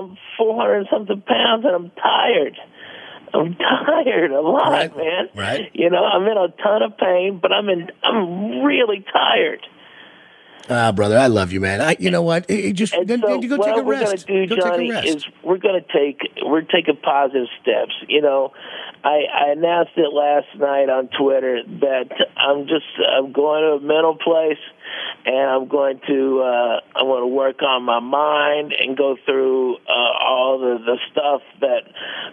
I'm 400 something pounds and I'm tired. I'm tired a lot, Right. man. Right. You know, I'm in a ton of pain, but I'm in. I'm really tired. Ah, brother, I love you, man. I, you know what? Eh, eh, Just And then, so then you go take a rest. What we're gonna do, go Johnny, take a rest. is we're gonna take we're taking positive steps. You know, I, I announced it last night on Twitter that I'm just I'm going to a mental place, and I'm going to uh, I'm going to work on my mind and go through uh, all the the stuff that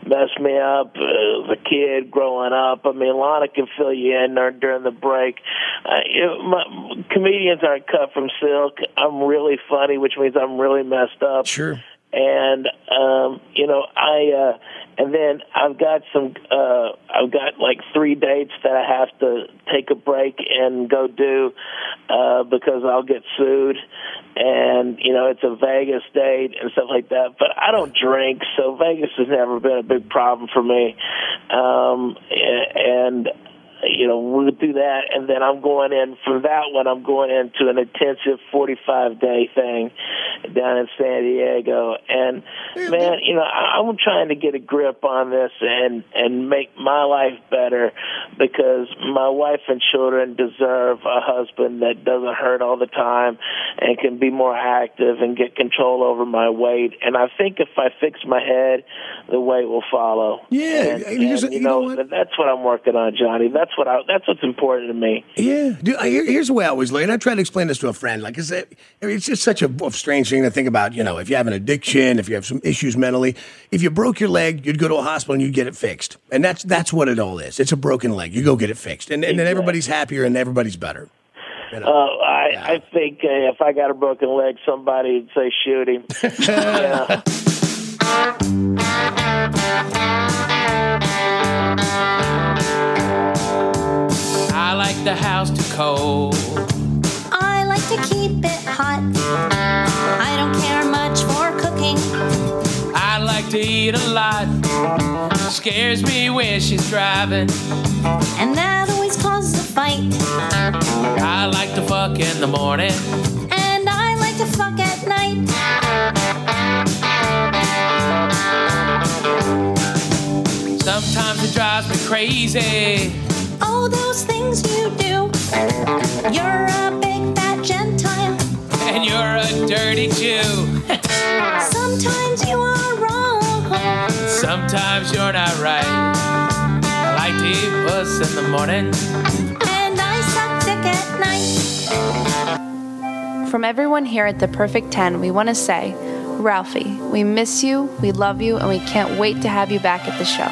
messed me up as a kid growing up. I mean, Lahna can fill you in during the break. Uh, you know, my, comedians aren't cut from silk. I'm really funny, which means I'm really messed up sure. And um you know i uh and then i've got some uh i've got like three dates that i have to take a break and go do uh because i'll get sued. And you know it's a vegas date and stuff like that. But i don't drink so vegas has never been a big problem for me. Um and you know, we'll do that, and then I'm going in from that one. I'm going into an intensive 45 day thing down in San Diego, and man, you know, I, I'm trying to get a grip on this and and make my life better because my wife and children deserve a husband that doesn't hurt all the time and can be more active and get control over my weight. And I think if I fix my head, the weight will follow. Yeah, and, and here's- and, you know what? that's what I'm working on, Johnny. That's what I. That's what's important to me. Yeah, Dude, I- here, here's the way I always look, and I try to explain this to a friend. Like, it's, it's just such a strange thing to think about. You know, if you have an addiction, if you have some issues mentally, if you broke your leg, you'd go to a hospital and you'd get it fixed, and that's that's what it all is. It's a broken leg. You go get it fixed, and, and then everybody's happier and everybody's better. Uh, I I think uh, if I got a broken leg, somebody would say shoot him. yeah. I like the house too cold. I like to keep it hot. I don't care much for cooking. I like to eat a lot. Scares me when she's driving. And that always causes a fight. I like to fuck in the morning. And I like to fuck at night. Sometimes it drives me crazy. All those things you do. You're a big fat Gentile. And you're a dirty Jew. Sometimes you are wrong. Sometimes you're not right. I like to eat puss in the morning. And I suck dick at night. From everyone here at The Perfect 10, we want to say, Ralphie, we miss you, we love you, and we can't wait to have you back at the show.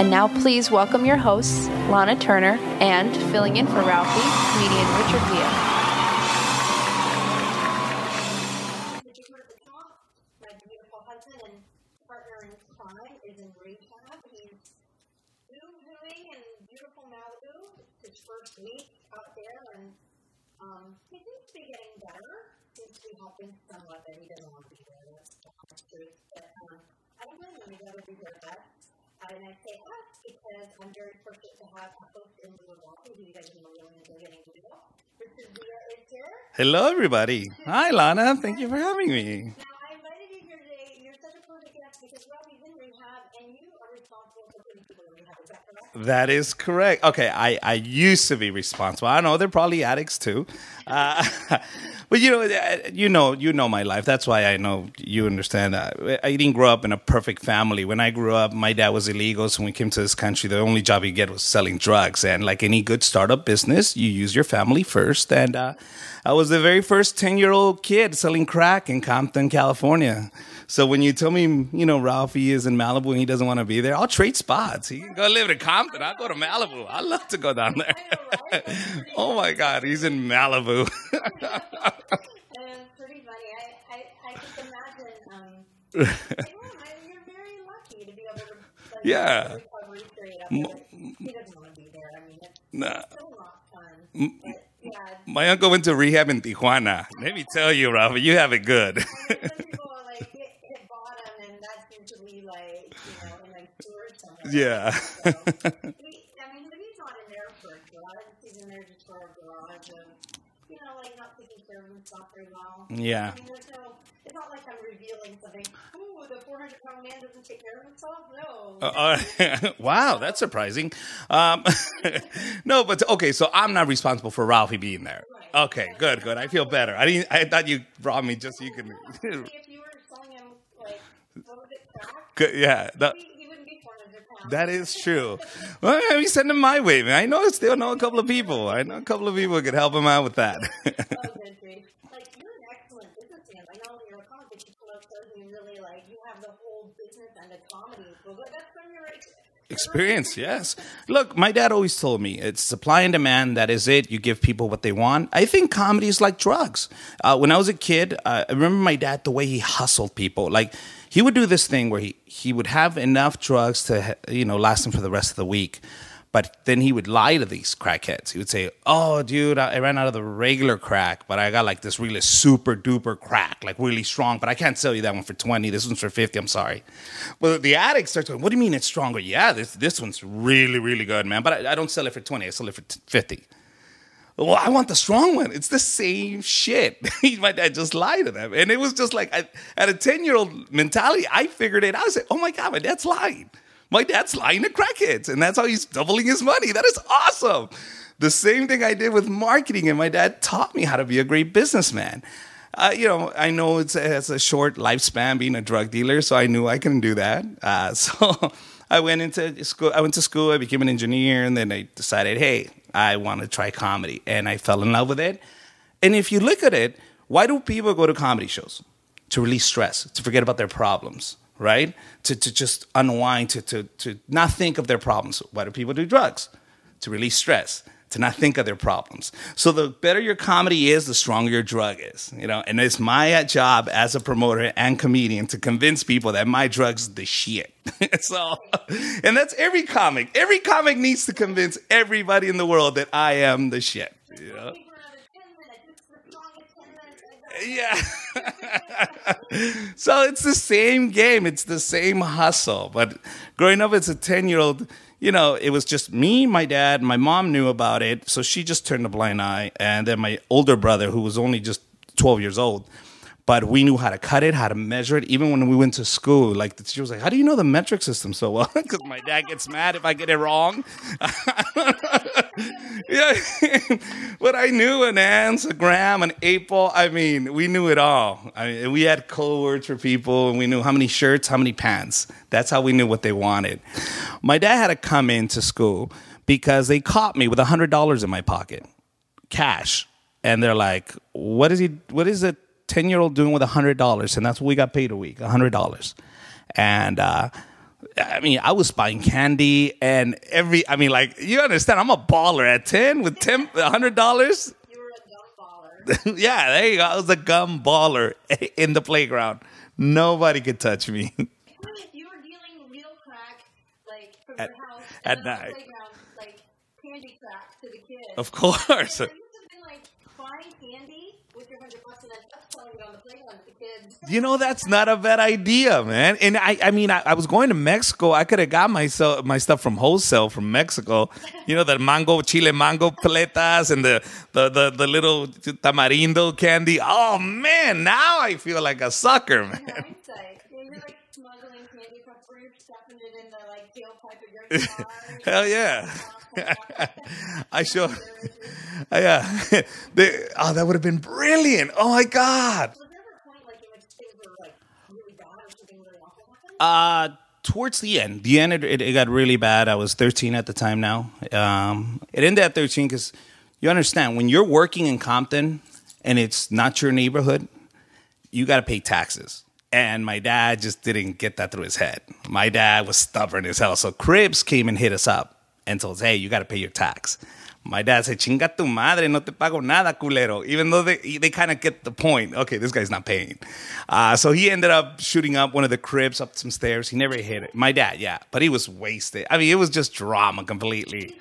And now, please welcome your hosts, Lahna Turner, and filling in for Ralphie, comedian Richard Villa. First week out there, and to be getting better. To be helping somewhat, but he doesn't want to be there. That's the truth. But um, I don't blame him. He's got to that. Uh, and I say us because I'm very fortunate to have a host in the Milwaukee who you guys know really enjoy getting to know. Richard Villa is here. Hello, everybody. Hi, Lahna. Thank you for having me. Now, I invited you here today. You're such a perfect guest because in rehab and you are responsible for putting people in rehab. Is that correct? That is correct. Okay, I, I used to be responsible. I know they're probably addicts too, uh, but you know, uh, you know, you know my life. That's why I know you understand. that. I didn't grow up in a perfect family. When I grew up, my dad was illegal, so when we came to this country, the only job you get was selling drugs. And like any good startup business, you use your family first. And uh, I was the very first ten year old kid selling crack in Compton, California. So when you tell me, you know, Ralphie is in Malibu and he doesn't want to be there, I'll trade spots. He can go live in Compton. I'll go to Malibu. I love to go down there. oh my God, he's in Malibu. And pretty funny. I, I, I can imagine. Um, yeah, you're very lucky to be able to. Like, Yeah. Recovery straight up. He doesn't want to be there. I mean, it's Nah. still not fun. But, yeah. My uncle went to rehab in Tijuana. Let me tell you, Ralphie, you have it good. Some people like hit, hit bottom, and that's usually like you know in like sewers somewhere. yeah. So, he, I mean, he's not in there for a garage. He's in there just for a garage of, you know, like not taking care very well. Yeah. I mean, there's no, it's not like I'm revealing something. Ooh, the 400 pound man doesn't take care of himself? No. Uh, uh, wow, that's surprising. Um, no, but okay, so I'm not responsible for Ralphie being there. Okay, good, good. I feel better. I didn't. I thought you brought me just so you could. if you were selling him, like, what was it, crack? Good, yeah, that, He, he wouldn't be 400 pounds. That is true. Well, maybe send him my way, man. I know still know a couple of people. I know a couple of people could help him out with that. Good grief. Like, you're an excellent businessman. I know you're a comic, but you pull out shows and you really, like, you have the whole business and the comedy. But that's from your Experience, yes. Look, my dad always told me it's supply and demand. That is it. You give people what they want. I think comedy is like drugs. Uh, when I was a kid, uh, I remember my dad the way he hustled people. Like he would do this thing where he he would have enough drugs to you know last him for the rest of the week. But then he would lie to these crackheads. He would say, "Oh, dude, I ran out of the regular crack, but I got like this really super duper crack, like really strong. But I can't sell you that one for twenty. This one's for fifty. I'm sorry." Well, the addict starts going, "What do you mean it's stronger? Yeah, this this one's really really good, man. But I, I don't sell it for twenty. I sell it for t- fifty. Well, I want the strong one. It's the same shit. my dad just lied to them, and it was just like I, at a ten year old mentality. I figured it out. I said, "Oh my god, my dad's lying." My dad's lying to crackheads, and that's how he's doubling his money. That is awesome. The same thing I did with marketing, and my dad taught me how to be a great businessman. Uh, you know, I know it's a, it's a short lifespan being a drug dealer, so I knew I couldn't do that. Uh, so I went into school. I went to school. I became an engineer, and then I decided, hey, I want to try comedy, and I fell in love with it. And if you look at it, why do people go to comedy shows? To release stress, to forget about their problems, right? To, to just unwind, to, to, to not think of their problems. Why do people do drugs? To release stress, to not think of their problems. So the better your comedy is, the stronger your drug is, you know? And it's my job as a promoter and comedian to convince people that my drug's the shit. so, and that's every comic. Every comic needs to convince everybody in the world that I am the shit. You know? for another 10 minutes. It's the strongest 10 minutes. Yeah. so it's the same game. It's the same hustle. But growing up as a 10 year old, you know, it was just me, my dad, my mom knew about it. So she just turned a blind eye. And then my older brother, who was only just 12 years old, but we knew how to cut it, how to measure it. Even when we went to school, like the teacher was like, "How do you know the metric system so well?" Because my dad gets mad if I get it wrong. yeah, but I knew an ans, a gram, an apple. I mean, we knew it all. I mean, we had code words for people, and we knew how many shirts, how many pants. That's how we knew what they wanted. My dad had to come into school because they caught me with hundred dollars in my pocket, cash, and they're like, "What is he? What is it?" 10 year old doing with $100. And that's what we got paid a week $100. And, uh, I mean, I was buying candy and every, I mean, like, you understand, I'm a baller at 10 with 10, $100. You were a gum baller. yeah, there you go. I was a gum baller in the playground. Nobody could touch me. You were dealing real crack, like, from at, your house. At night. Like, candy crack to the kids. Of course. There used to be, like, buying candy with your hundred bucks and then just selling it on the playground to the kids. You know that's not a bad idea, man. And I, I mean, I, I was going to Mexico. I could have got myself my stuff from wholesale from Mexico. You know the mango, chile mango paletas and the the the, the little tamarindo candy. Oh man, now I feel like a sucker, man. Hindsight. Yeah, you're like smuggling candy from stuffing it in the like tailpipe of your car. Hell yeah. Um, I sure. Yeah. They, oh, that would have been brilliant. Oh my god. Was there ever a point like in which things were like really bad or something really awful happened? Uh, towards the end, the end, it, it, it got really bad. I was 13 at the time now. Um, it ended at 13 because you understand when you're working in Compton and it's not your neighborhood, you got to pay taxes. And my dad just didn't get that through his head. My dad was stubborn as hell. So Crips came and hit us up and us, hey, you got to pay your tax. My dad said, chinga tu madre, no te pago nada, culero. Even though they, they kind of get the point. Okay, this guy's not paying. Uh, so he ended up shooting up one of the Crips up some stairs. He never hit it. My dad, yeah. But he was wasted. I mean, it was just drama completely.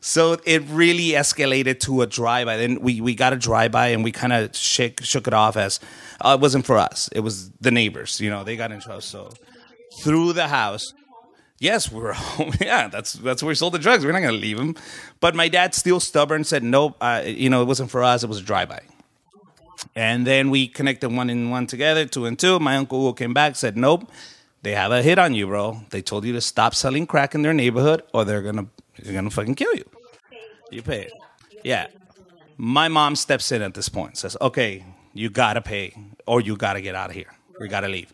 So it really escalated to a drive-by. Then we, we got a drive-by and we kind of shook shook it off as uh, it wasn't for us. It was the neighbors. You know, they got in trouble. So through the house. Yes, we were home. Yeah, that's that's where we sold the drugs. We're not gonna leave him. But my dad still stubborn said nope. Uh, you know, it wasn't for us. It was a drive-by. And then we connected one and one together, two and two. My uncle Hugo came back, said nope. they have a hit on you, bro. They told you to stop selling crack in their neighborhood, or they're gonna they're gonna fucking kill you. You pay it. Yeah. My mom steps in at this point, says, "Okay, you gotta pay, or you gotta get out of here. We gotta leave."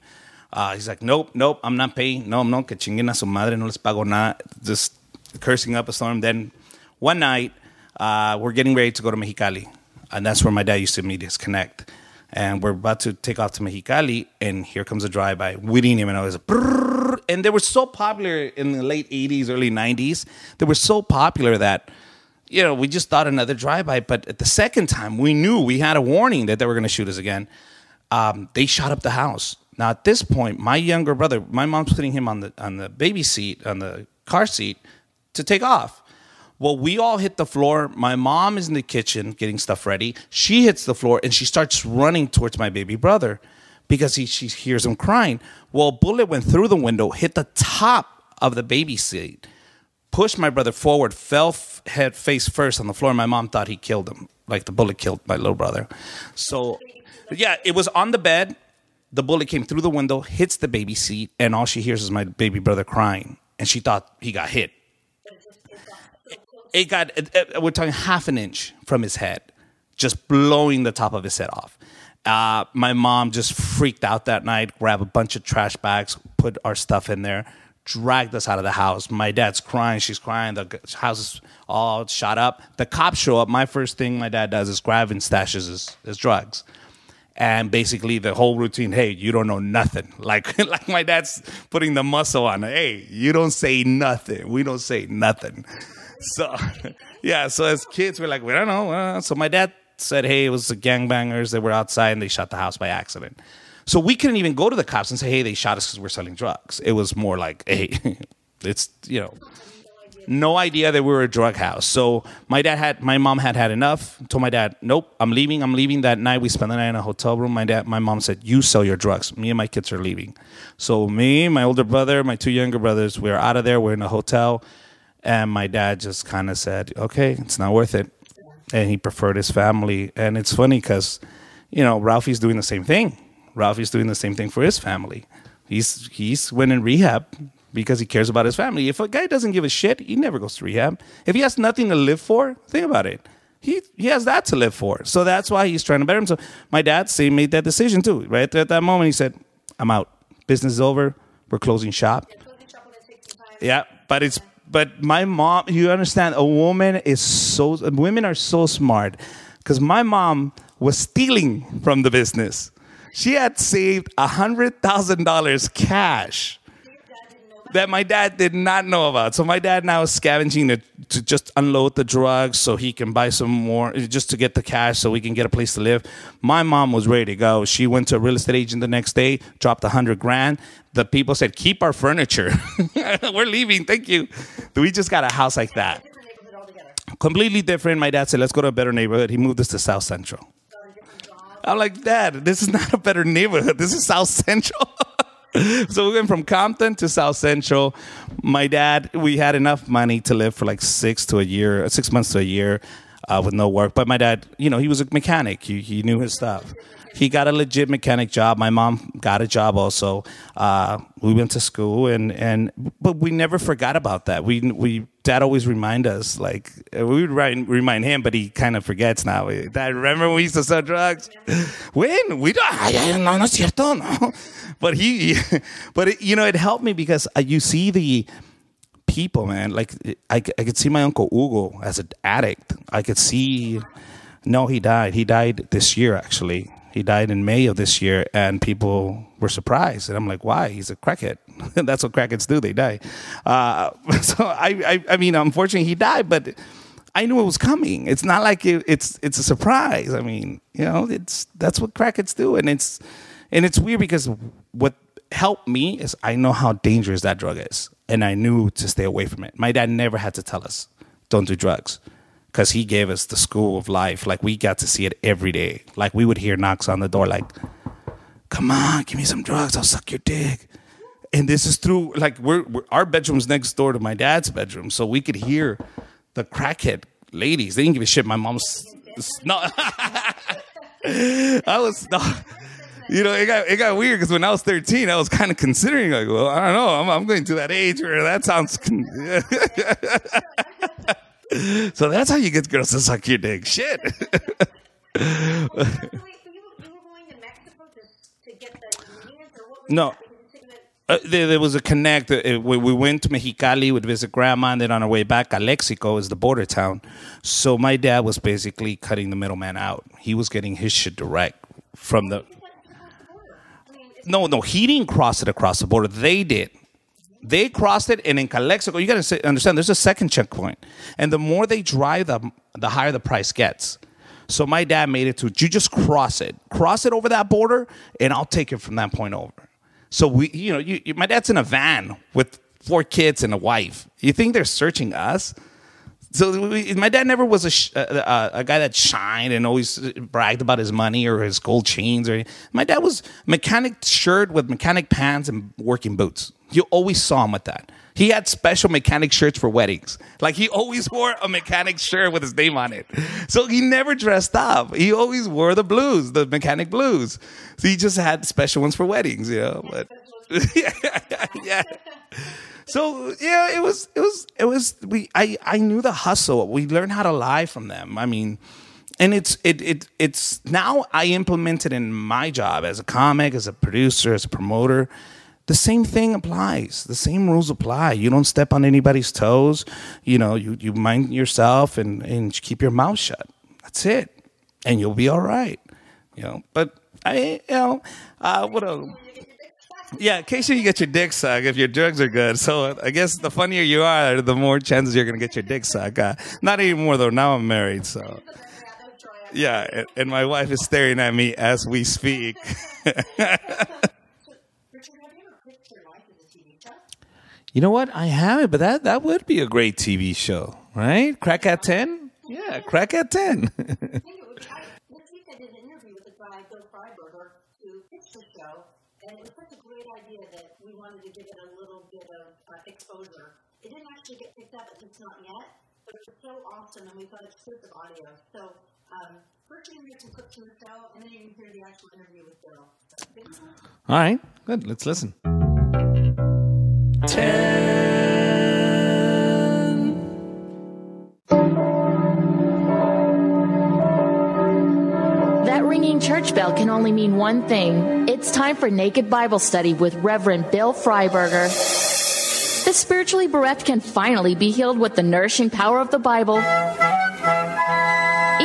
Uh, he's like, "Nope, nope, I'm not paying. No, I'm no, que chinguen a su madre, no les pago nada." Just cursing up a storm. Then one night, uh, we're getting ready to go to Mexicali, and that's where my dad used to meet his connect. And we're about to take off to Mexicali, and here comes a drive-by. We didn't even know it was a brrrr. And they were so popular in the late 80s, early 90s. They were so popular that, you know, we just thought another drive-by. But at the second time, we knew we had a warning that they were going to shoot us again. Um, they shot up the house. Now at this point, my younger brother, my mom's putting him on the on the baby seat, on the car seat, to take off. Well, we all hit the floor. My mom is in the kitchen getting stuff ready. She hits the floor and she starts running towards my baby brother because he, she hears him crying. Well, bullet went through the window, hit the top of the baby seat, pushed my brother forward, fell f- head face first on the floor. My mom thought he killed him, like the bullet killed my little brother. So, yeah, it was on the bed. The bullet came through the window, hits the baby seat, and all she hears is my baby brother crying. And she thought he got hit. It got it- it- we're talking half an inch from his head just blowing the top of his head off. Uh, my mom just freaked out that night grabbed a bunch of trash bags put our stuff in there dragged us out of the house. My dad's crying she's crying the house is all shot up. The cops show up my first thing my dad does is grab and stashes his, his drugs and basically the whole routine hey you don't know nothing. Like like my dad's putting the muscle on hey you don't say nothing. We don't say nothing. So yeah so as kids we're like we don't know uh, so my dad said hey it was the gangbangers they were outside and they shot the house by accident. So we couldn't even go to the cops and say hey they shot us because we're selling drugs. It was more like hey it's you know no idea that we were a drug house. So my dad had, my mom had had enough. Told my dad, "Nope, I'm leaving. I'm leaving." That night, we spent the night in a hotel room. My dad, my mom said, "You sell your drugs. Me and my kids are leaving." So me, my older brother, my two younger brothers, we're out of there. We're in a hotel, and my dad just kind of said, "Okay, it's not worth it," and he preferred his family. And it's funny because, you know, Ralphie's doing the same thing. Ralphie's doing the same thing for his family. He's he's went in rehab because he cares about his family. If a guy doesn't give a shit, he never goes to rehab. If he has nothing to live for, think about it. He he has that to live for. So that's why he's trying to better himself. My dad same made that decision too. Right at that moment, he said, "I'm out. Business is over. We're closing shop." Yeah, but it's but my mom. You understand? A woman is so. Women are so smart because my mom was stealing from the business. She had saved a hundred thousand dollars cash that my dad did not know about. So my dad now is scavenging to, to just unload the drugs so he can buy some more, just to get the cash so we can get a place to live. My mom was ready to go. She went to a real estate agent the next day, dropped a hundred grand. The people said, "Keep our furniture. We're leaving. Thank you." We just got a house like that, completely different. My dad said, "Let's go to a better neighborhood." He moved us to South Central. I'm like, Dad, this is not a better neighborhood. This is South Central. so we went from Compton to South Central. My dad, we had enough money to live for like six to a year, six months to a year uh, with no work. But my dad, you know, he was a mechanic. He, he knew his stuff. He got a legit mechanic job. My mom got a job also. Uh, we went to school and, and but we never forgot about that. We we dad always remind us like we would remind, him, but he kind of forgets now. Dad, remember when we used to sell drugs? when we don't? No, no cierto. No. But he, but it, you know, it helped me because uh, you see the people, man. Like I, I could see my uncle Hugo as an addict. I could see. No, he died. He died this year, actually. He died in May of this year, and people were surprised. And I'm like, why? He's a crackhead. That's what crackheads do. They die. Uh, so I, I, I mean, unfortunately, he died, but I knew it was coming. It's not like it, it's it's a surprise. I mean, you know, it's that's what crackheads do, and it's and it's weird because what helped me is I know how dangerous that drug is, and I knew to stay away from it. My dad never had to tell us don't do drugs because he gave us the school of life. Like we got to see it every day. Like we would hear knocks on the door, like, "Come on, give me some drugs. I'll suck your dick." And this is through like we're, we're our bedroom's next door to my dad's bedroom, so we could hear the crackhead ladies. They didn't give a shit. My mom's no. I was no. you know, it got it got weird because when I was 13, I was kind of considering like, well, I don't know, I'm I'm going to that age where that sounds. Con- so that's how you get girls to suck your dick. Shit. So wait, so you, you were going to Mexico to, to get the ingredients, or what was No. that? Because you said that- Uh, there, there was a connect. Uh, we, we went to Mexicali, we would visit grandma, and then on our way back, Calexico is the border town. So my dad was basically cutting the middleman out. He was getting his shit direct from the. No, no, he didn't cross it across the border. They did. They crossed it, and in Calexico, you got to understand, there's a second checkpoint, and the more they drive, the the higher the price gets. So my dad made it to you just cross it, cross it over that border, and I'll take it from that point over. So we, you know, you, my dad's in a van with four kids and a wife. You think they're searching us? So we, my dad never was a, sh- a, a, guy that shined and always bragged about his money or his gold chains. Or my dad was mechanic shirt with mechanic pants and working boots. You always saw him with that. He had special mechanic shirts for weddings. Like he always wore a mechanic shirt with his name on it. So he never dressed up. He always wore the blues, the mechanic blues. So he just had special ones for weddings, you know. But yeah, yeah. So yeah, it was it was it was we I I knew the hustle. We learned how to lie from them. I mean, and it's it it it's now I implemented in my job as a comic, as a producer, as a promoter. The same thing applies. The same rules apply. You don't step on anybody's toes. You know, you you mind yourself and and keep your mouth shut. That's it, and you'll be all right. You know, but I you know uh, what a yeah, in case you get your dick sucked if your drugs are good. So I guess the funnier you are, the more chances you're going to get your dick sucked. Uh, not anymore, though. Now I'm married, so. Yeah, and, my wife is staring at me as we speak. you know what? I have it, but that, that would be a great TV show, right? Crack at 10? Yeah, crack at 10. we wanted to give it a little bit of uh, exposure. It didn't actually get picked up, at least not yet, but it was so awesome, and we've got exclusive audio. So, um, first you're going to hear some clips from the show, and then you can hear the actual interview with Bill. So. All right, good. Let's listen. That ringing church bell can only mean one thing. It's time for Naked Bible Study with Reverend Bill Freiberger. The spiritually bereft can finally be healed with the nourishing power of the Bible.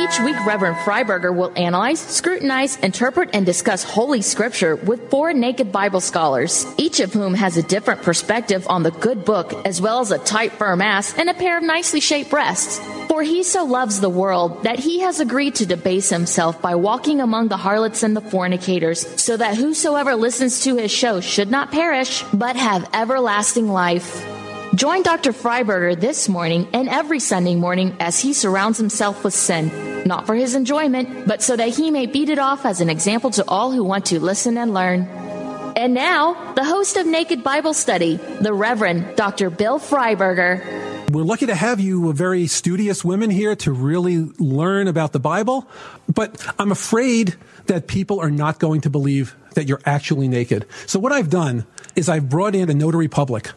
Each week, Reverend Freiberger will analyze, scrutinize, interpret, and discuss Holy Scripture with four naked Bible scholars, each of whom has a different perspective on the good book, as well as a tight, firm ass and a pair of nicely shaped breasts. For he so loves the world that he has agreed to debase himself by walking among the harlots and the fornicators, so that whosoever listens to his show should not perish, but have everlasting life. Join Dr. Freiberger this morning and every Sunday morning as he surrounds himself with sin, not for his enjoyment, but so that he may beat it off as an example to all who want to listen and learn. And now, the host of Naked Bible Study, the Reverend Dr. Bill Freiberger. We're lucky to have you, uh, very studious women here, to really learn about the Bible. But I'm afraid that people are not going to believe that you're actually naked. So what I've done is I've brought in a notary public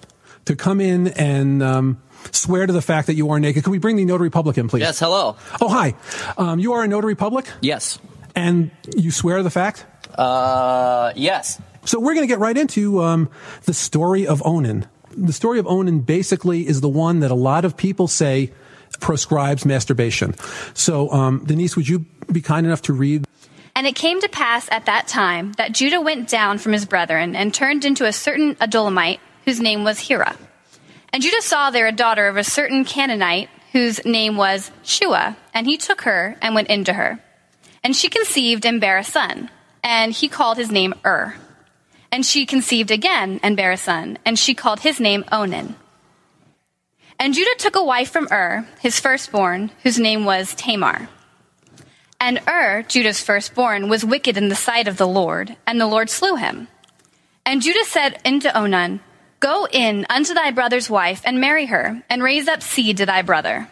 to come in and um, swear to the fact that you are naked. Can we bring the notary public in, please? Yes, hello. Oh, hi. Um, you are a notary public, Yes. and you swear to the fact. Uh, yes. So we're going to get right into um, the story of Onan. The story of Onan basically is the one that a lot of people say proscribes masturbation. So, um, Denise, would you be kind enough to read? And it came to pass at that time that Judah went down from his brethren and turned into a certain Adullamite whose name was Hirah. And Judah saw there a daughter of a certain Canaanite whose name was Shua, and he took her and went into her. And she conceived and bare a son, and he called his name Ur. And she conceived again and bare a son, and she called his name Onan. And Judah took a wife from Ur, his firstborn, whose name was Tamar. And Ur, Judah's firstborn, was wicked in the sight of the Lord, and the Lord slew him. And Judah said unto Onan, Go in unto thy brother's wife, and marry her, and raise up seed to thy brother.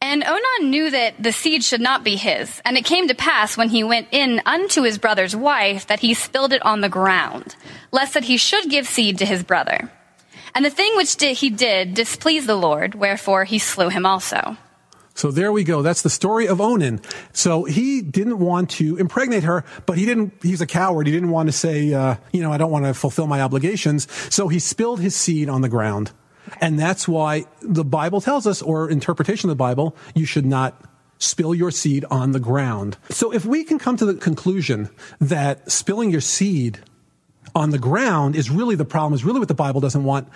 And Onan knew that the seed should not be his. And it came to pass when he went in unto his brother's wife that he spilled it on the ground, lest that he should give seed to his brother. And the thing which he did displeased the Lord, wherefore he slew him also. So there we go. That's the story of Onan. So he didn't want to impregnate her, but he didn't, he's a coward. He didn't want to say, uh, you know, I don't want to fulfill my obligations. So he spilled his seed on the ground. And that's why the Bible tells us, or interpretation of the Bible, you should not spill your seed on the ground. So if we can come to the conclusion that spilling your seed on the ground is really the problem, is really what the Bible doesn't want,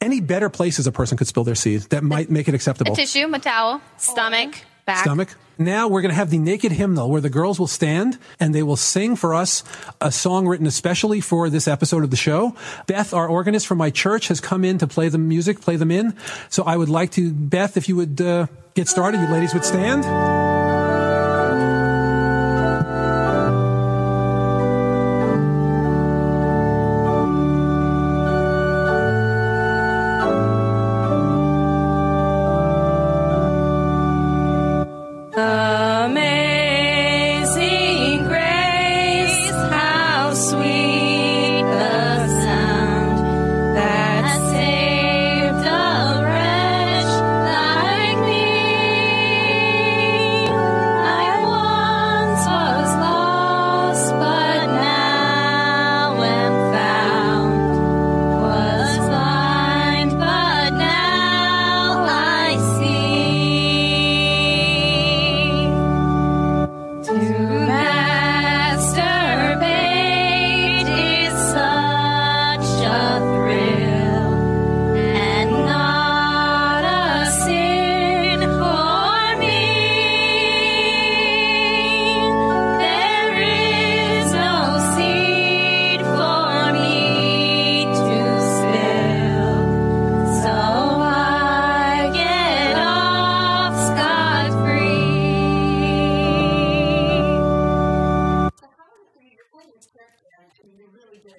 any better places a person could spill their seed that might make it acceptable. A tissue, a towel, stomach, back. Stomach. Now we're going to have the naked hymnal where the girls will stand and they will sing for us a song written especially for this episode of the show. Beth, our organist from my church, has come in to play the music, play them in. So I would like to, Beth, if you would uh, get started, you ladies would stand.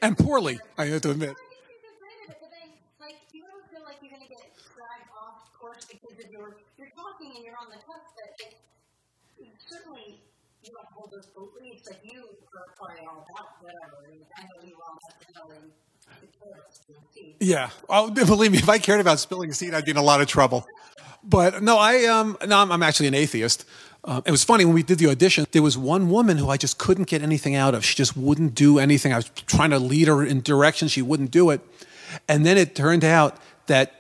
And poorly, I have to admit. Like, you ever feel like you're going to get dragged off course because of your, you're talking and you're on the cusp, but it, certainly you don't hold those beliefs. Like, you are probably all about whatever. I know you all have to know and the carrots to see. Yeah. Oh, believe me, if I cared about spilling seed, I'd be in a lot of trouble. But no, I um, no, I'm, I'm actually an atheist. Um, it was funny when we did the audition. There was one woman who I just couldn't get anything out of. She just wouldn't do anything. I was trying to lead her in direction. She wouldn't do it. And then it turned out that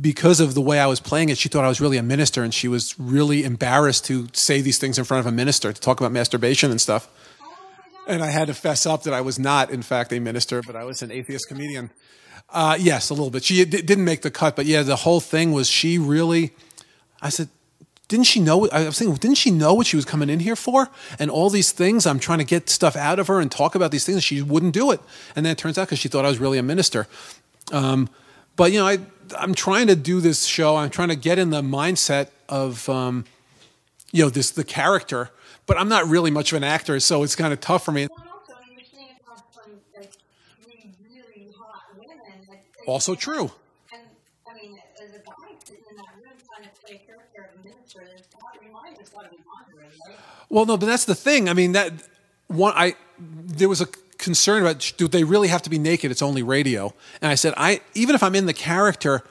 because of the way I was playing it, she thought I was really a minister, and she was really embarrassed to say these things in front of a minister to talk about masturbation and stuff. And I had to fess up that I was not, in fact, a minister, but I was an atheist comedian. Uh, yes, a little bit. She d- didn't make the cut, but yeah, the whole thing was she really. I said, didn't she know? I was thinking, didn't she know what she was coming in here for? And all these things, I'm trying to get stuff out of her and talk about these things. She wouldn't do it, and then it turns out because she thought I was really a minister. Um, but you know, I I'm trying to do this show. I'm trying to get in the mindset of um, you know this the character, but I'm not really much of an actor, so it's kind of tough for me. Also true. Guy sitting in that room trying to of right? Well, no, but that's the thing. I mean, that one, I there was a concern about do they really have to be naked? It's only radio, and I said, I even if I'm in the character,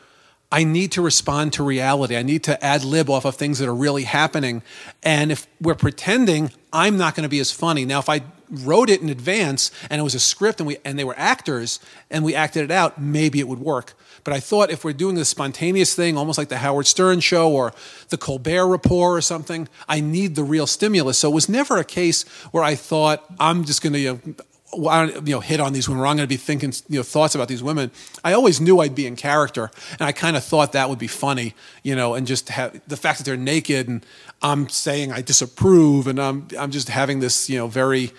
I need to respond to reality. I need to ad lib off of things that are really happening, and if we're pretending, I'm not going to be as funny. Now, if I wrote it in advance and it was a script and we and they were actors and we acted it out, maybe it would work. But I thought if we're doing this spontaneous thing, almost like the Howard Stern show or the Colbert Report or something, I need the real stimulus. So it was never a case where I thought I'm just going to you know, you know, hit on these women, or I'm going to be thinking, you know, thoughts about these women. I always knew I'd be in character, and I kind of thought that would be funny, you know, and just have the fact that they're naked and I'm saying I disapprove, and I'm I'm just having this, you know, very,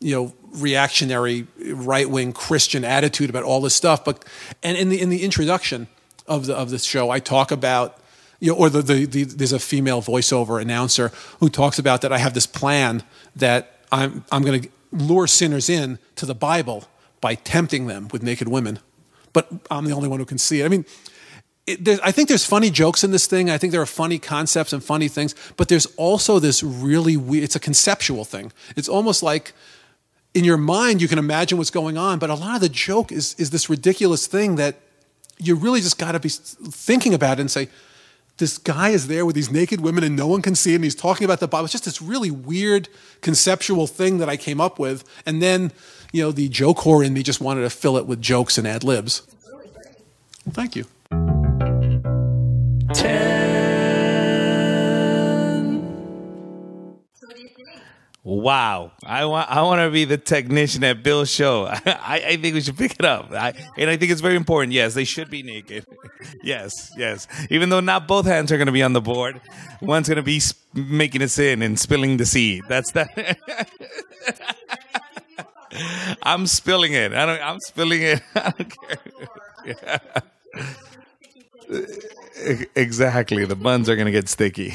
you know, reactionary right wing Christian attitude about all this stuff. But and in the in the introduction of the of the show, I talk about you know, or the, the, the, there's a female voiceover announcer who talks about that I have this plan that I'm, I'm going to lure sinners in to the Bible by tempting them with naked women. But I'm the only one who can see it. I mean, it, there's, I think there's funny jokes in this thing. I think there are funny concepts and funny things, but there's also this really weird. It's a conceptual thing. It's almost like in your mind you can imagine what's going on, but a lot of the joke is is this ridiculous thing that you really just got to be thinking about it and say, this guy is there with these naked women and no one can see it and he's talking about the Bible. It's just this really weird conceptual thing that I came up with. And then, you know, the joke whore in me just wanted to fill it with jokes and ad libs. Thank you. Wow, I want I want to be the technician at Bill's show. I, I think we should pick it up, I, and I think it's very important. Yes, they should be naked. yes, yes. Even though not both hands are going to be on the board, one's going to be sp- making a sin and spilling the seed. That's that. I'm spilling it. I don't. I'm spilling it. I don't care. Exactly. The buns are going to get sticky.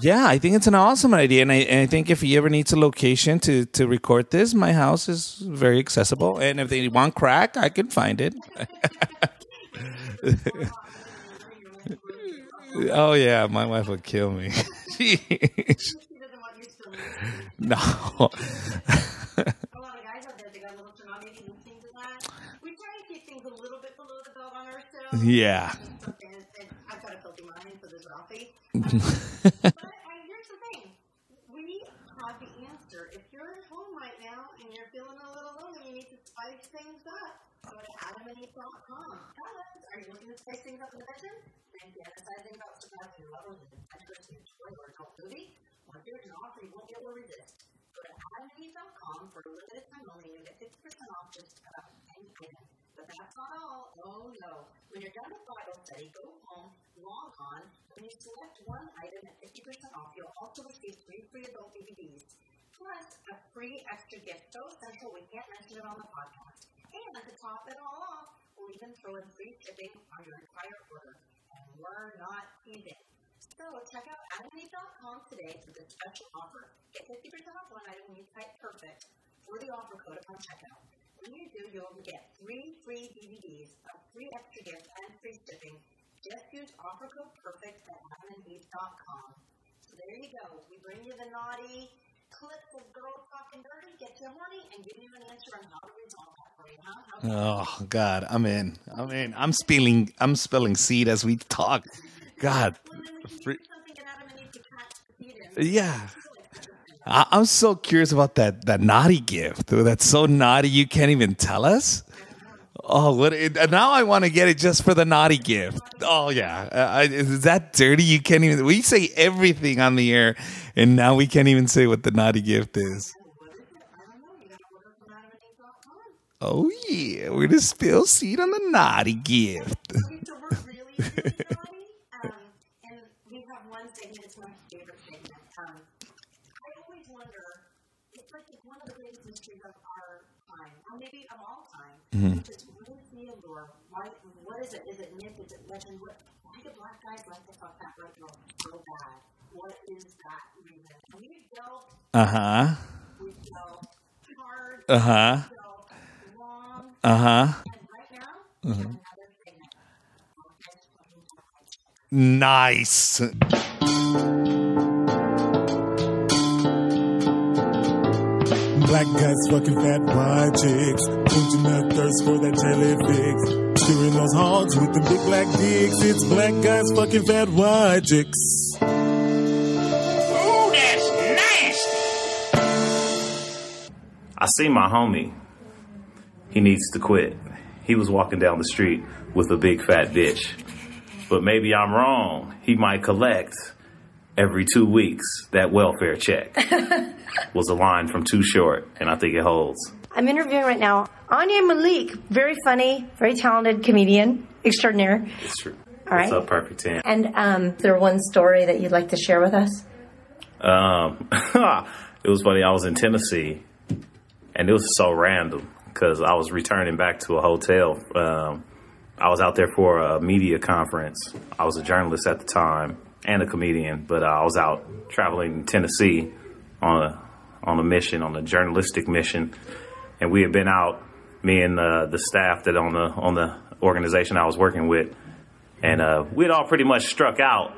Yeah, I think it's an awesome idea, and I, and I think if he ever needs a location to, to record this, my house is very accessible. And if they want crack, I can find it. oh yeah, my wife would kill me. no. yeah. Are at home right now and you looking to spice things up in the bedroom? Then fantasizing about surpassing levels of adventurous new toy or adult movie? Well, here's an offer you won't be able to resist. Go to for a limited time only and get 50% off just about. But that's not all. Oh no. When you're done with Bible study, go home, log on. When you select one item at 50% off, you'll also receive three free adult DVDs. Plus, a free extra gift so essential we can't mention it on the podcast. And to top it all off, we'll even throw in free shipping on your entire order. And we're not teasing. So check out adamandeve.com today for this special offer. Get 50% off one item when you type perfect for the offer code upon checkout. When you do, you'll get three free DVDs, a free extra gift, and free shipping. Just use offer code perfect at adamandeve.com. So there you go. We bring you the naughty clips of girls talking dirty, get you horny, and give you an answer on how to resolve that for you, huh? Oh God, I'm in. I'm in. I'm spilling. I'm spilling seed as we talk. God. Yeah. I'm so curious about that that naughty gift. That's so naughty you can't even tell us. Oh, what? It, now I want to get it just for the naughty gift. Oh yeah, uh, is that dirty? You can't even. We say everything on the air, and now we can't even say what the naughty gift is. Oh yeah, we're gonna spill seed on the naughty gift. Um and what is it? Is it myth? Is it legend? What, why do black guys like to fuck that white girl so bad? What is that reason? And we delved, Uh huh. we delved hard, Uh huh. we delved long, Uh huh. right now, we have another segment. Guys fucking talk like shit. Nice. Black guys fucking fat white chicks. Quenching their thirst for that jelly fix. Steering those hogs with the big black dicks. It's black guys fucking fat white chicks. Ooh, that's nasty. I see my homie. He needs to quit. He was walking down the street with a big fat bitch. But maybe I'm wrong. He might collect every two weeks that welfare check. was a line from Too Short, and I think it holds. I'm interviewing right now Anyi Malik, very funny, very talented comedian extraordinaire. It's true. All right. What's up, Perfect 10? And um, is there one story that you'd like to share with us? Um, it was funny. I was in Tennessee, and it was so random because I was returning back to a hotel. Um, I was out there for a media conference. I was a journalist at the time and a comedian, but uh, I was out traveling in Tennessee on a on a mission, on a journalistic mission, and we had been out, me and uh, the staff that on the on the organization I was working with, and uh, we had all pretty much struck out.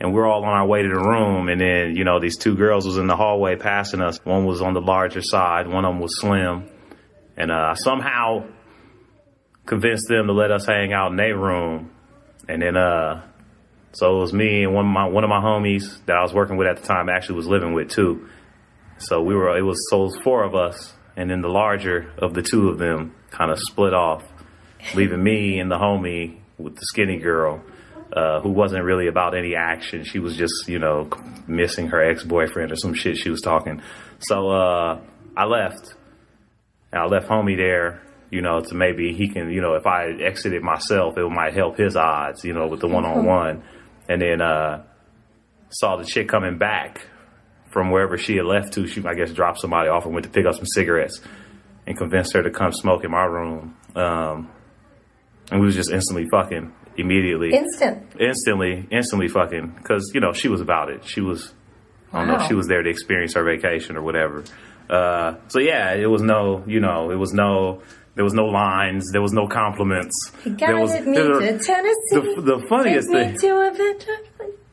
And we're all on our way to the room. And then you know these two girls was in the hallway passing us. One was on the larger side. One of them was slim. And uh, somehow convinced them to let us hang out in their room. And then uh so it was me and one of my one of my homies that I was working with at the time actually was living with too. So we were it was so it was four of us and then the larger of the two of them kind of split off leaving me and the homie with the skinny girl uh, who wasn't really about any action. She was just, you know, missing her ex boyfriend or some shit she was talking. So uh, I left. And I left homie there, you know, to maybe he can, you know, if I exited myself, it might help his odds, you know, with the one on one. And then uh, saw the chick coming back from wherever she had left to. She, I guess, dropped somebody off and went to pick up some cigarettes and convinced her to come smoke in my room. Um, and we was just instantly fucking immediately. Instant. Instantly, instantly fucking. Because, you know, she was about it. She was, I don't know, she was there to experience her vacation or whatever. Uh, so yeah, it was no, you know, it was no, there was no lines, there was no compliments. There Guided was, me there- to Tennessee. the, the funniest thing.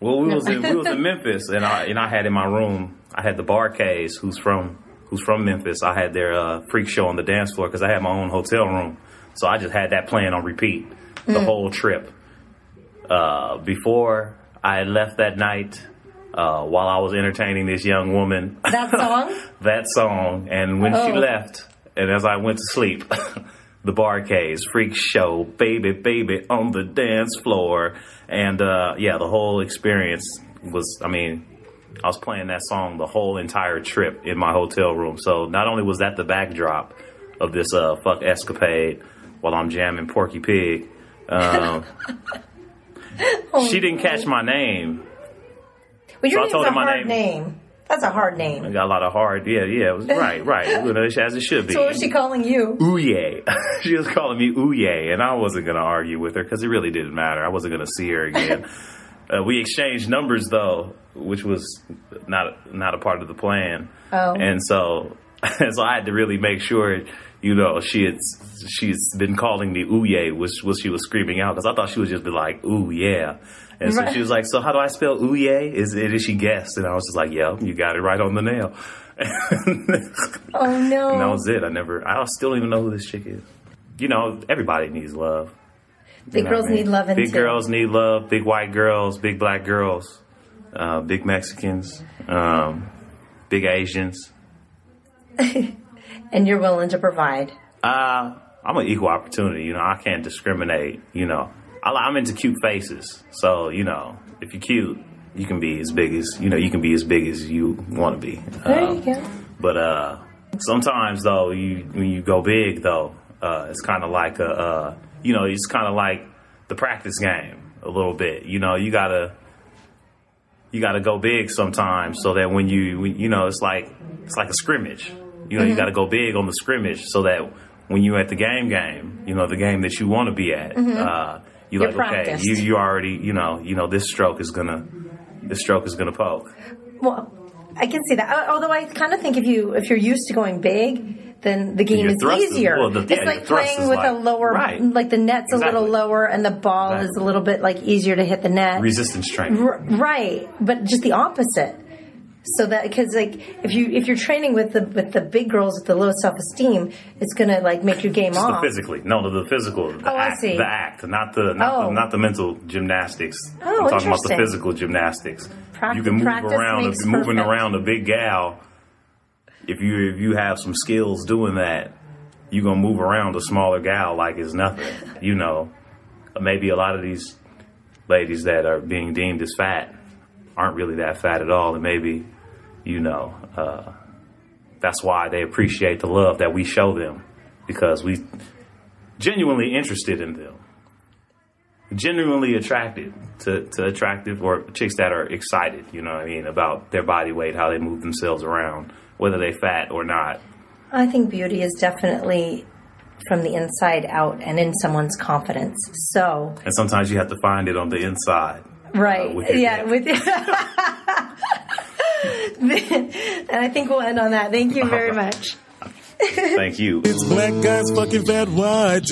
Me to a bit- Well, we was in, we was in Memphis, and I and I had in my room, I had the Bar Bar-Kays, who's from who's from Memphis. I had their uh, freak show on the dance floor because I had my own hotel room, so I just had that playing on repeat the Mm. whole trip. Uh, before I left that night, uh, while I was entertaining this young woman, That song? that song, and when she Oh. left, and as I went to sleep, the Bar-Kays freak show, baby, baby, on the dance floor, and uh, yeah, the whole experience was. I mean, I was playing that song the whole entire trip in my hotel room. So not only was that the backdrop of this uh, fuck escapade while I'm jamming Porky Pig. Um, Oh, she didn't catch my name. Well, So I told a her my hard name. That's a hard I name. got a lot of hard. Yeah, yeah. Right, right. You know, As it should be. So what was she calling you? Ooh yay. she was calling me ooh yay, and I wasn't going to argue with her because it really didn't matter. I wasn't going to see her again. uh, we exchanged numbers though, which was not not a part of the plan. Oh. And so, so I had to really make sure, you know, she had she's been calling me ooh yay, which was she was screaming out because I thought she would just be like ooh yeah. And so Right. she was like, "So how do I spell yay?" Is it? Is she guessed? And I was just like, "Yep, you got it right on the nail." Oh no. And that was it. I never, I still don't even know who this chick is. You know, everybody needs love. You Big know girls I mean? need loving Big too. girls need love. Big white girls, big black girls, uh, big Mexicans, um, big Asians. and you're willing to provide. Uh, I'm an equal opportunity. You know, I can't discriminate. You know, I, I'm into cute faces. So, you know, if you're cute, you can be as big as, you know, you can be as big as you want to be. There Um, you go. But uh, sometimes though, you when you go big though, uh, it's kind of like a, uh, you know, it's kind of like the practice game a little bit. You know, you gotta you gotta go big sometimes so that when you when, you know it's like it's like a scrimmage. You know, you Mhm. got to go big on the scrimmage so that when you're at the game game, you know, the game that you want to be at, Mhm. uh, you You're like okay, you you already you know you know this stroke is gonna this stroke is gonna poke. Well, I can see that. Although I kind of think if you if you're used to going big, then the game is thrust is- easier. well, the- it's your like playing with a lower, right. like the net's a little lower and the ball is a little bit like easier to hit the net. Resistance training. R- right, but just the opposite. So that because like if you if you're training with the with the big girls with the low self esteem, it's gonna like make your game Just off. the physically, no, the, the physical, the Oh, I act, see. the act, not the not, Oh. the not the mental gymnastics. Oh, I'm talking about the physical gymnastics. Prac- you can move practice around, if you're moving perfect. around a big gal. If you if you have some skills doing that, you're gonna move around a smaller gal like it's nothing. You know, maybe a lot of these ladies that are being deemed as fat aren't really that fat at all, and maybe you know uh, that's why they appreciate the love that we show them because we genuinely interested in them. genuinely attracted to, to attractive or chicks that are excited, you know what I mean, about their body weight, how they move themselves around, whether they fat or not. I think beauty is definitely from the inside out and in someone's confidence. So, And sometimes you have to find it on the inside. Right, Uh, with your yeah, with and I think we'll end on that. Thank you very much. Thank you. It's black guys fucking fat white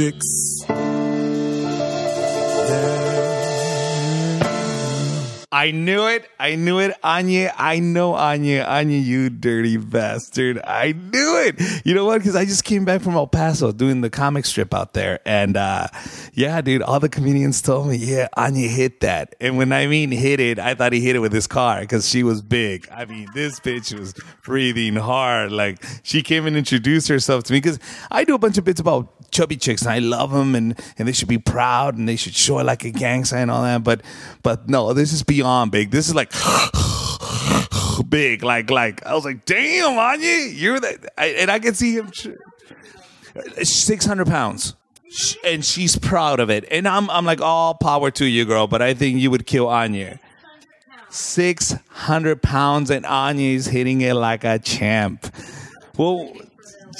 I knew it. I knew it. Anyi, I know Anyi. Anyi, you dirty bastard. I knew it. You know what? Because I just came back from El Paso doing the comic strip out there. And uh, yeah, dude, all the comedians told me, yeah, Anyi hit that. And when I mean hit it, I thought he hit it with his car because she was big. I mean, this bitch was breathing hard. Like she came and introduced herself to me because I do a bunch of bits about chubby chicks and I love them and, and they should be proud and they should show it like a gang sign and all that. But but no, this is beyond big. This is like big. Like like I was like, damn, Anyi, you're that. I, and I can see him. Six hundred pounds. And she's proud of it, and I'm I'm like all power to you, girl. But I think you would kill Anyi. Six hundred pounds, and Anyi's hitting it like a champ. Well,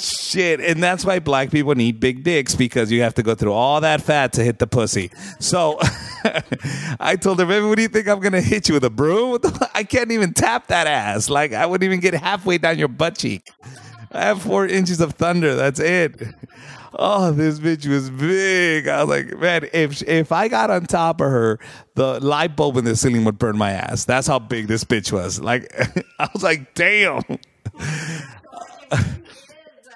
shit, and that's why black people need big dicks because you have to go through all that fat to hit the pussy. So I told her, baby, what do you think I'm gonna hit you with a broom? I can't even tap that ass. Like I wouldn't even get halfway down your butt cheek. I have four inches of thunder. That's it. Oh, this bitch was big. I was like, man, if if I got on top of her, the light bulb in the ceiling would burn my ass. That's how big this bitch was. Like, I was like, damn.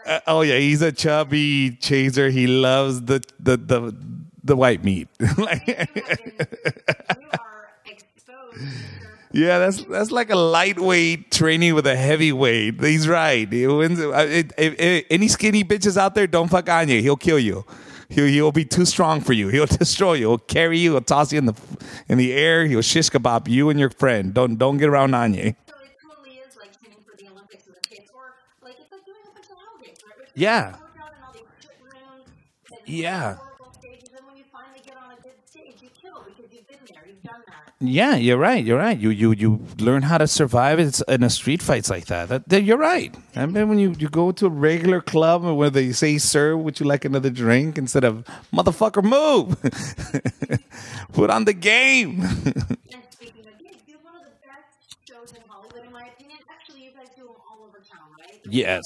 Uh, oh yeah, he's a chubby chaser. He loves the the the the white meat. Yeah, that's that's like a lightweight training with a heavyweight. He's right. He wins. uh, it- if- if- any skinny bitches out there, don't fuck Anyi. He'll kill you. He'll, he'll be too strong for you. He'll destroy you. He'll carry you. He'll toss you in the in the air. He'll shish kebab you and your friend. Don't don't get around Anyi. Yeah. Yeah. Yeah, you're right. You're right. You you you learn how to survive it's in a street fights like that. that, that- you're right. I mean, when you, you go to a regular club where they say, "Sir, would you like another drink?" instead of "Motherfucker, move." Put on the game. Yes.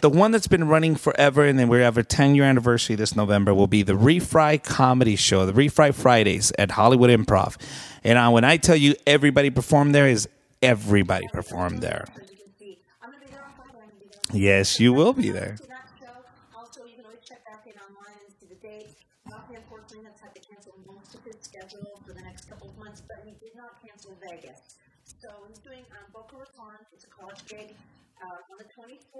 The one that's been running forever, and then we have a 10 year anniversary this November, will be the Refry Comedy Show, the Refry Fridays at Hollywood Improv. And uh, when I tell you everybody performed there, is everybody performed there. Yes, you will be there.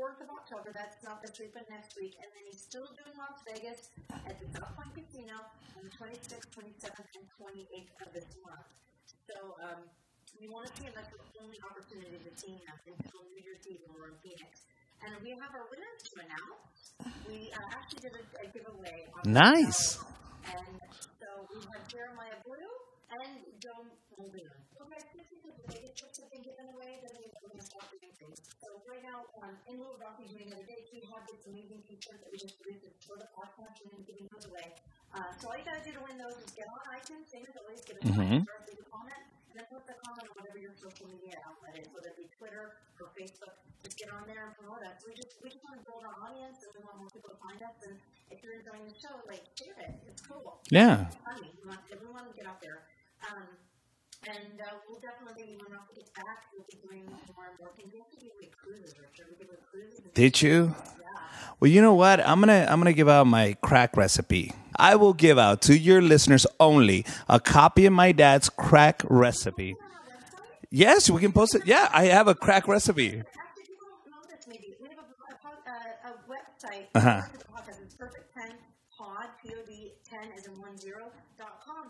4th of October. That's not this week, but next week. And then he's still doing Las Vegas at the South Point Casino on the 26th, 27th, and 28th of this month. So, um, we want to see him. That's the only opportunity to see him until New Year's Eve when we're in Phoenix. And we have our winners to announce. We uh, actually did a, a giveaway. nice. And so we have Jeremiah Blue and Muldoon. So guys, this is the biggest trips have been given away. Then we're going to stop doing things. So right now, um, in lieu of Rocky doing the other day, we have this amazing t-shirt that we just produced. It's for the podcast and giving those away. Uh, so all you gotta do to win those is get on iTunes, same as always, give us a Mhm. five star, leave a comment, and then put the comment on whatever your social media outlet is, whether it be Twitter or Facebook. Just get on there and promote us. We just we just want to build our audience, and we want more people to find us. And if you're enjoying the show, like share it. It's cool. Yeah. It's funny. We want everyone to get out there. Um, and uh, we'll definitely, when gets back, we'll be doing more and. We have to give away cruises, Richard. We give away cruises. Did you? Well, you know what? I'm gonna I'm gonna give out my crack recipe. I will give out to your listeners only a copy of my dad's crack recipe. Yes, we can post it. Yeah, I have a crack recipe. maybe. We have a, a, pod- uh, a website. Uh-huh. for the podcast. It's perfect 10 pod, P-O-D 10 as in 10 dot com. So we'll post a recipe. up.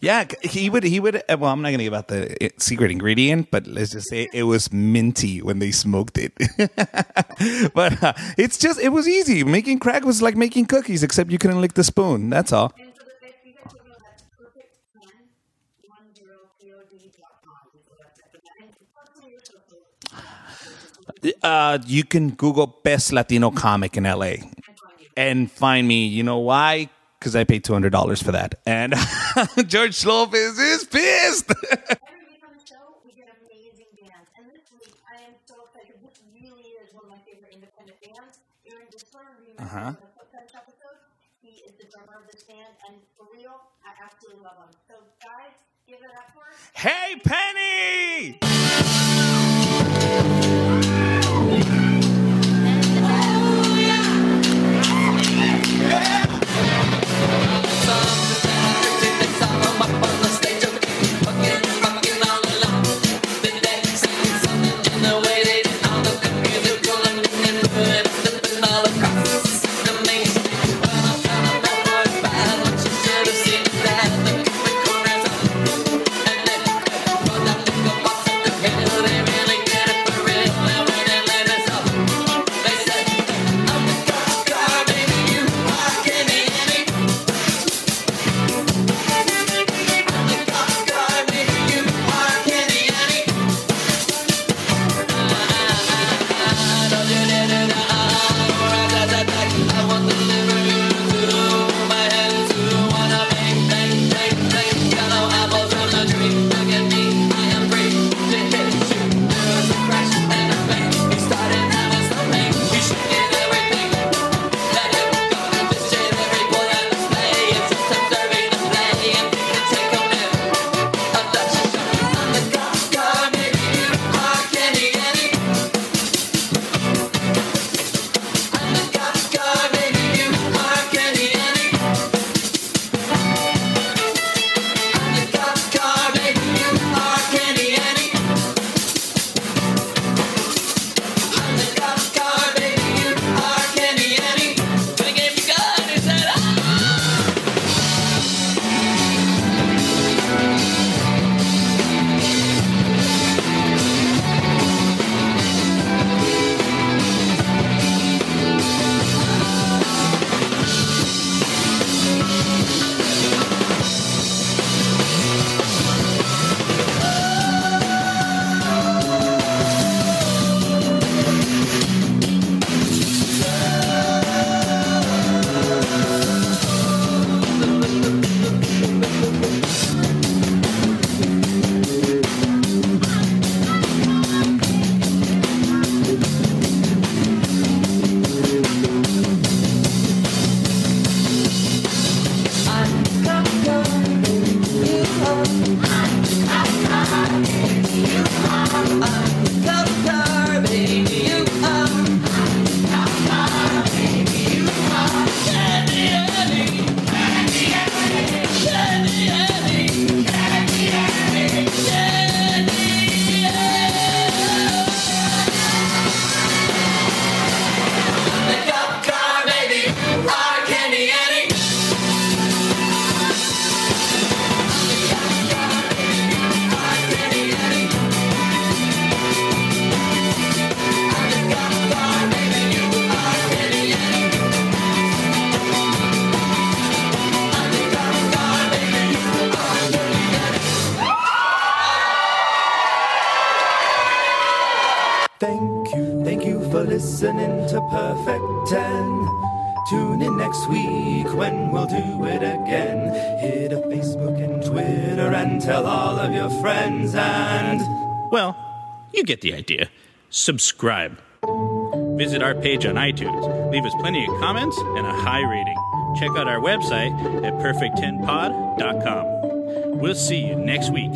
Yeah, he would. He would. uh, Well, I'm not gonna give out the uh, secret ingredient, but let's just say it was minty when they smoked it. but uh, it's just it was easy. Making crack was like making cookies, except you couldn't lick the spoon. That's all. Uh, you can Google best Latino comic in LA and find me. You know why? Because I paid two hundred dollars for that, and George Lopez is pissed. We're on the show, we get amazing deal. And we I am told that the book New Year's on Mickey in the pondance, earning the surname. Uh huh. He is the drummer of this band, and for real, I absolutely love him. So, guys, give it up for Heypenny! Thank friends and. Well, you get the idea. Subscribe. Visit our page on iTunes. Leave us plenty of comments and a high rating. Check out our website at perfect10pod.com. We'll see you next week.